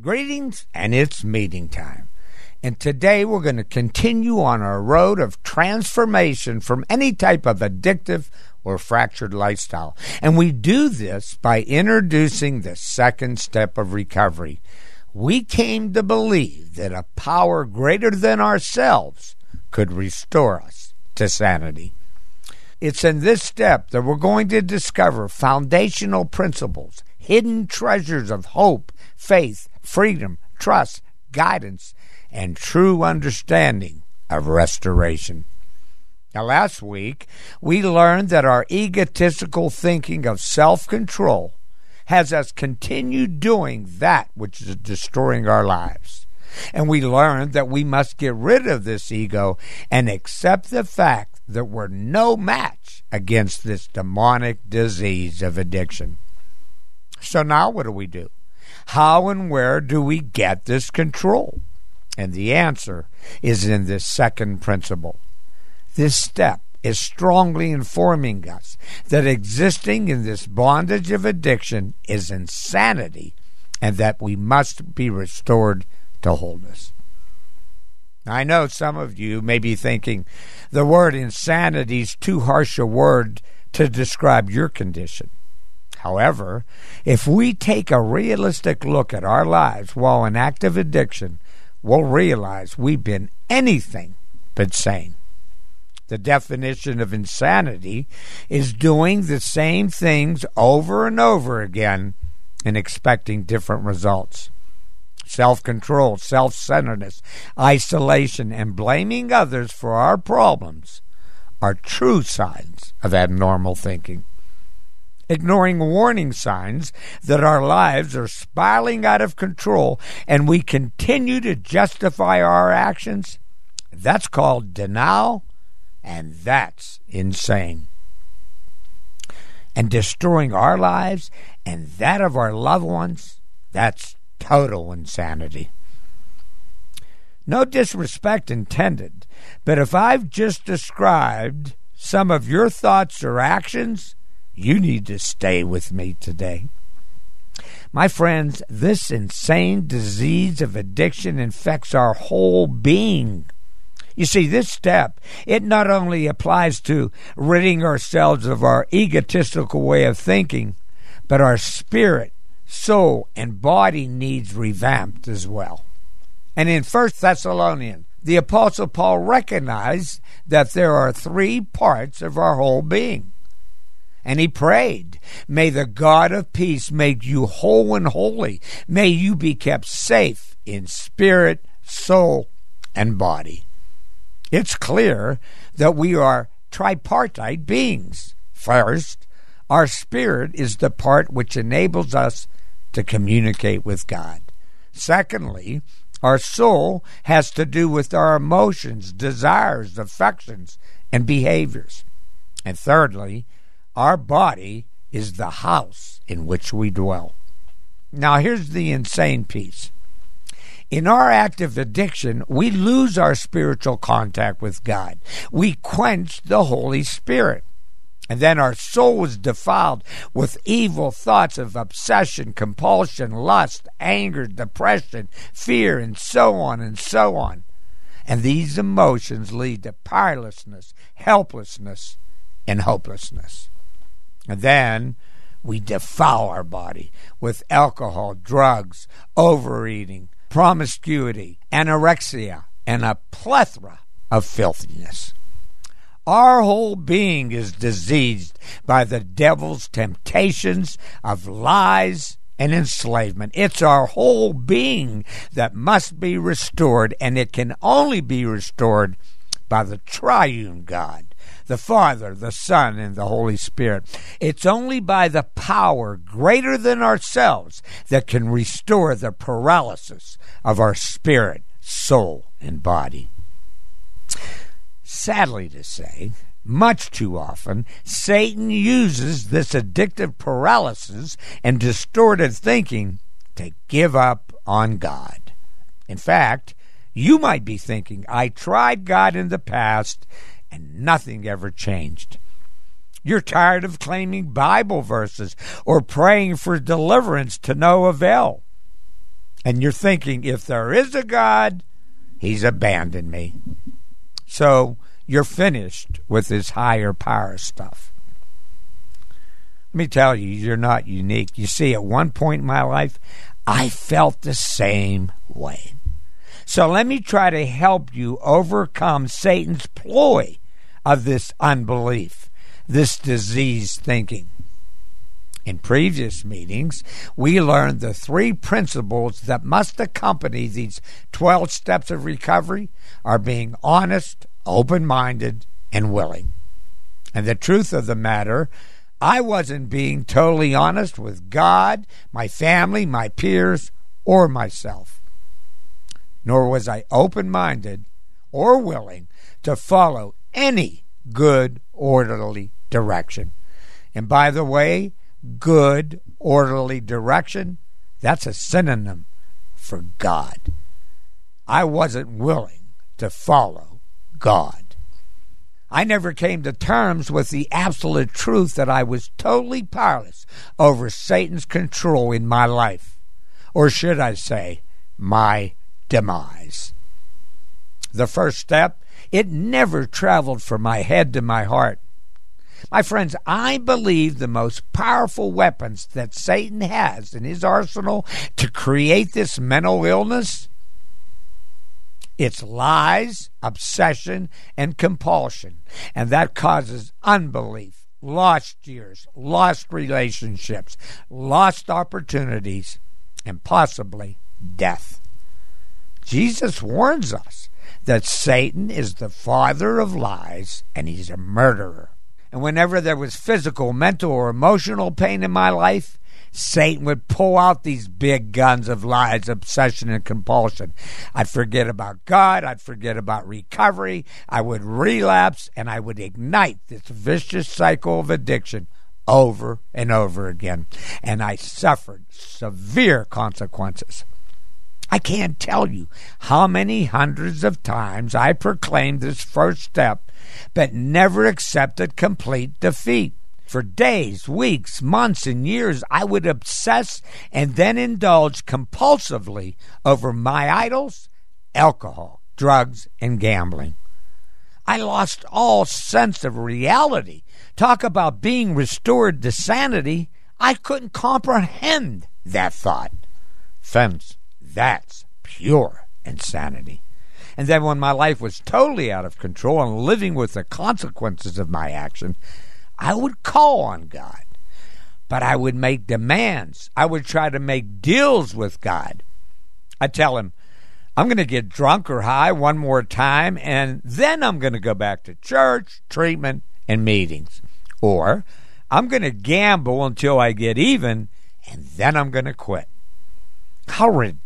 Greetings, and it's meeting time. And today we're going to continue on our road of transformation from any type of addictive or fractured lifestyle. And we do this by introducing the second step of recovery. We came to believe that a power greater than ourselves could restore us to sanity. It's in this step that we're going to discover foundational principles, hidden treasures of hope, faith, freedom, trust, guidance, and true understanding of restoration. Now, last week, we learned that our egotistical thinking of self control has us continue doing that which is destroying our lives. And we learned that we must get rid of this ego and accept the fact that we're no match against this demonic disease of addiction. So now what do we do? How and where do we get this control? And the answer is in this second principle. This step is strongly informing us that existing in this bondage of addiction is insanity and that we must be restored to wholeness. I know some of you may be thinking the word insanity is too harsh a word to describe your condition. However, if we take a realistic look at our lives while in active addiction, we'll realize we've been anything but sane. The definition of insanity is doing the same things over and over again and expecting different results. Self control, self centeredness, isolation, and blaming others for our problems are true signs of abnormal thinking ignoring warning signs that our lives are spiraling out of control and we continue to justify our actions, that's called denial, and that's insane. And destroying our lives and that of our loved ones, that's total insanity. No disrespect intended, but if I've just described some of your thoughts or actions, you need to stay with me today. My friends, this insane disease of addiction infects our whole being. You see, this step, it not only applies to ridding ourselves of our egotistical way of thinking, but our spirit, soul, and body needs revamped as well. And in First Thessalonians, the Apostle Paul recognized that there are three parts of our whole being and he prayed, May the God of peace make you whole and holy. May you be kept safe in spirit, soul, and body. It's clear that we are tripartite beings. First, our spirit is the part which enables us to communicate with God. Secondly, our soul has to do with our emotions, desires, affections, and behaviors. And thirdly, our body is the house in which we dwell. Now, here's the insane piece. In our active addiction, we lose our spiritual contact with God. We quench the Holy Spirit. And then our soul is defiled with evil thoughts of obsession, compulsion, lust, anger, depression, fear, and so on and so on. And these emotions lead to powerlessness, helplessness, and hopelessness. And then we defile our body with alcohol, drugs, overeating, promiscuity, anorexia, and a plethora of filthiness. Our whole being is diseased by the devil's temptations of lies and enslavement. It's our whole being that must be restored, and it can only be restored by the triune God the Father, the Son, and the Holy Spirit. It's only by the power greater than ourselves that can restore the paralysis of our spirit, soul, and body. Sadly to say, much too often, Satan uses this addictive paralysis and distorted thinking to give up on God. In fact, you might be thinking, I tried God in the past and nothing ever changed. You're tired of claiming Bible verses or praying for deliverance to no avail. And you're thinking, if there is a God, he's abandoned me. So you're finished with this higher power stuff. Let me tell you, you're not unique. You see, at one point in my life, I felt the same way. So let me try to help you overcome Satan's ploy of this unbelief, this diseased thinking. In previous meetings, we learned the three principles that must accompany these 12 steps of recovery are being honest, open minded, and willing. And the truth of the matter, I wasn't being totally honest with God, my family, my peers, or myself. Nor was I open minded or willing to follow any good, orderly direction. And by the way, good, orderly direction, that's a synonym for God. I wasn't willing to follow God. I never came to terms with the absolute truth that I was totally powerless over Satan's control in my life, or should I say, my demise. The first step it never traveled from my head to my heart. My friends, I believe the most powerful weapons that Satan has in his arsenal to create this mental illness it's lies, obsession, and compulsion. And that causes unbelief, lost years, lost relationships, lost opportunities, and possibly death. Jesus warns us that Satan is the father of lies and he's a murderer. And whenever there was physical, mental, or emotional pain in my life, Satan would pull out these big guns of lies, obsession, and compulsion. I'd forget about God. I'd forget about recovery. I would relapse and I would ignite this vicious cycle of addiction over and over again. And I suffered severe consequences. I can't tell you how many hundreds of times I proclaimed this first step, but never accepted complete defeat. For days, weeks, months, and years, I would obsess and then indulge compulsively over my idols, alcohol, drugs, and gambling. I lost all sense of reality. Talk about being restored to sanity. I couldn't comprehend that thought. Fence that's pure insanity. And then when my life was totally out of control and living with the consequences of my action, I would call on God. But I would make demands. I would try to make deals with God. I'd tell him, I'm going to get drunk or high one more time, and then I'm going to go back to church, treatment, and meetings. Or I'm going to gamble until I get even, and then I'm going to quit. How ridiculous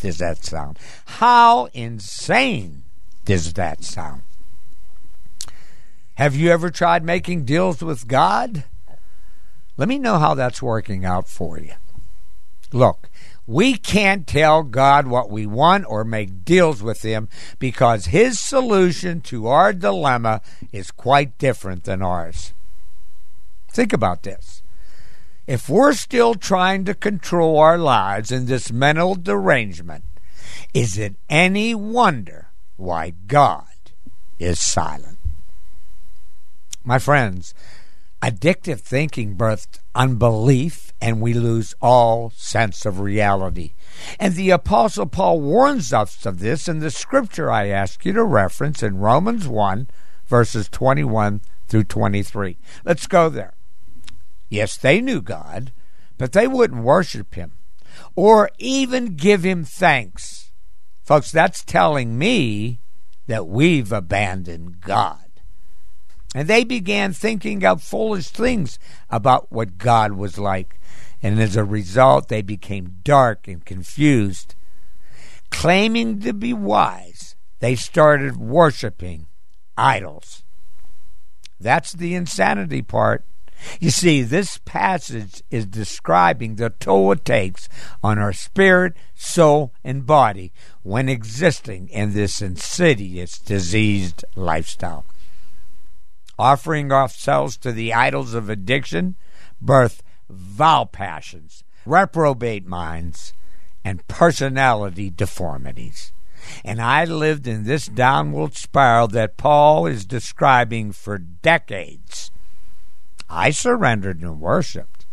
does that sound? How insane does that sound? Have you ever tried making deals with God? Let me know how that's working out for you. Look, we can't tell God what we want or make deals with Him because His solution to our dilemma is quite different than ours. Think about this. If we're still trying to control our lives in this mental derangement, is it any wonder why God is silent? My friends, addictive thinking births unbelief and we lose all sense of reality. And the Apostle Paul warns us of this in the scripture I ask you to reference in Romans 1, verses 21 through 23. Let's go there. Yes, they knew God, but they wouldn't worship him or even give him thanks. Folks, that's telling me that we've abandoned God. And they began thinking of foolish things about what God was like. And as a result, they became dark and confused. Claiming to be wise, they started worshiping idols. That's the insanity part. You see, this passage is describing the toll it takes on our spirit, soul, and body when existing in this insidious, diseased lifestyle. Offering ourselves to the idols of addiction birth vile passions, reprobate minds, and personality deformities. And I lived in this downward spiral that Paul is describing for decades. I surrendered and worshiped,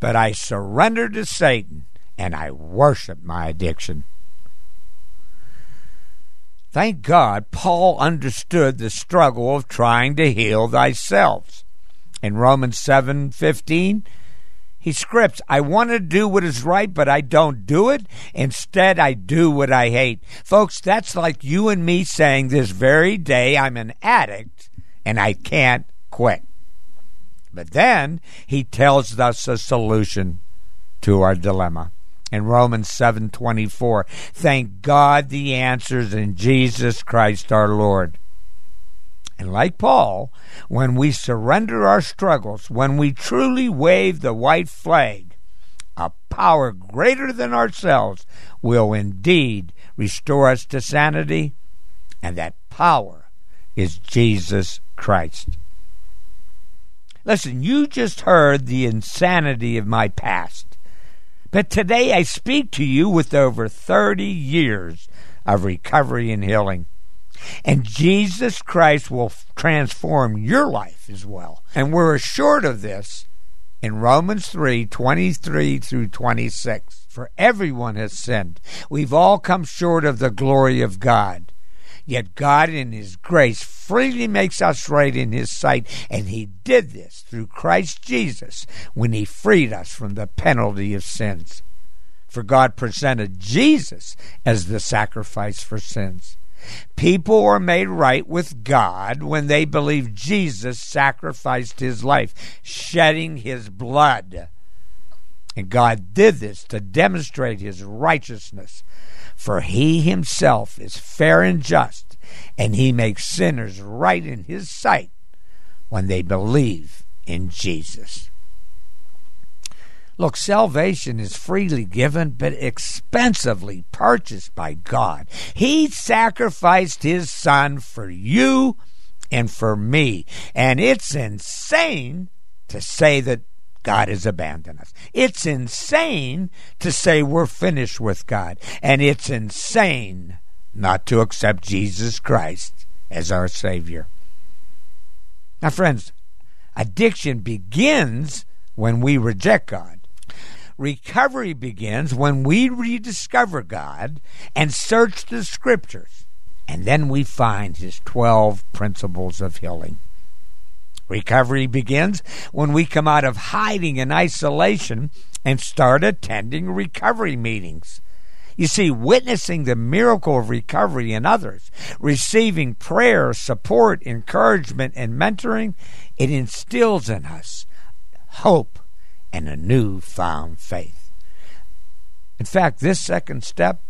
but I surrendered to Satan and I worshiped my addiction. Thank God, Paul understood the struggle of trying to heal thyself. In Romans 7:15, he scripts, I want to do what is right, but I don't do it. Instead, I do what I hate. Folks, that's like you and me saying this very day, I'm an addict and I can't quit. But then he tells us a solution to our dilemma. In Romans 7:24, thank God the answers in Jesus Christ our Lord. And like Paul, when we surrender our struggles, when we truly wave the white flag, a power greater than ourselves will indeed restore us to sanity, and that power is Jesus Christ. Listen, you just heard the insanity of my past. But today I speak to you with over 30 years of recovery and healing. And Jesus Christ will transform your life as well. And we're assured of this in Romans 3 23 through 26. For everyone has sinned. We've all come short of the glory of God. Yet God, in His grace, freely makes us right in His sight, and He did this through Christ Jesus when He freed us from the penalty of sins. For God presented Jesus as the sacrifice for sins. People are made right with God when they believe Jesus sacrificed his life, shedding his blood. And God did this to demonstrate his righteousness for he himself is fair and just, and he makes sinners right in his sight when they believe in Jesus. Look, salvation is freely given, but expensively purchased by God. He sacrificed his son for you and for me. And it's insane to say that God has abandoned us. It's insane to say we're finished with God. And it's insane not to accept Jesus Christ as our Savior. Now, friends, addiction begins when we reject God. Recovery begins when we rediscover God and search the Scriptures. And then we find His 12 principles of healing. Recovery begins when we come out of hiding and isolation and start attending recovery meetings. You see, witnessing the miracle of recovery in others, receiving prayer, support, encouragement, and mentoring, it instills in us hope and a newfound faith. In fact, this second step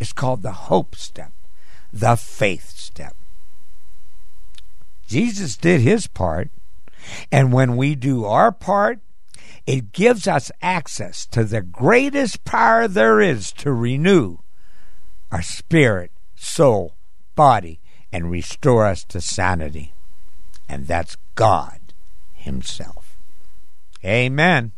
is called the hope step, the faith step. Jesus did his part and when we do our part, it gives us access to the greatest power there is to renew our spirit, soul, body, and restore us to sanity. And that's God Himself. Amen.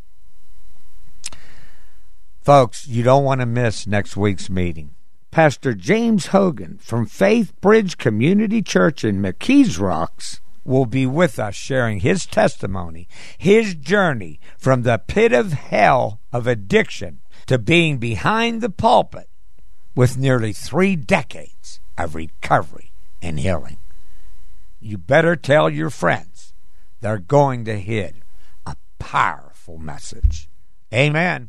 Folks, you don't want to miss next week's meeting. Pastor James Hogan from Faith Bridge Community Church in McKees Rocks will be with us sharing his testimony, his journey from the pit of hell of addiction to being behind the pulpit with nearly three decades of recovery and healing. You better tell your friends they're going to hear a powerful message. Amen.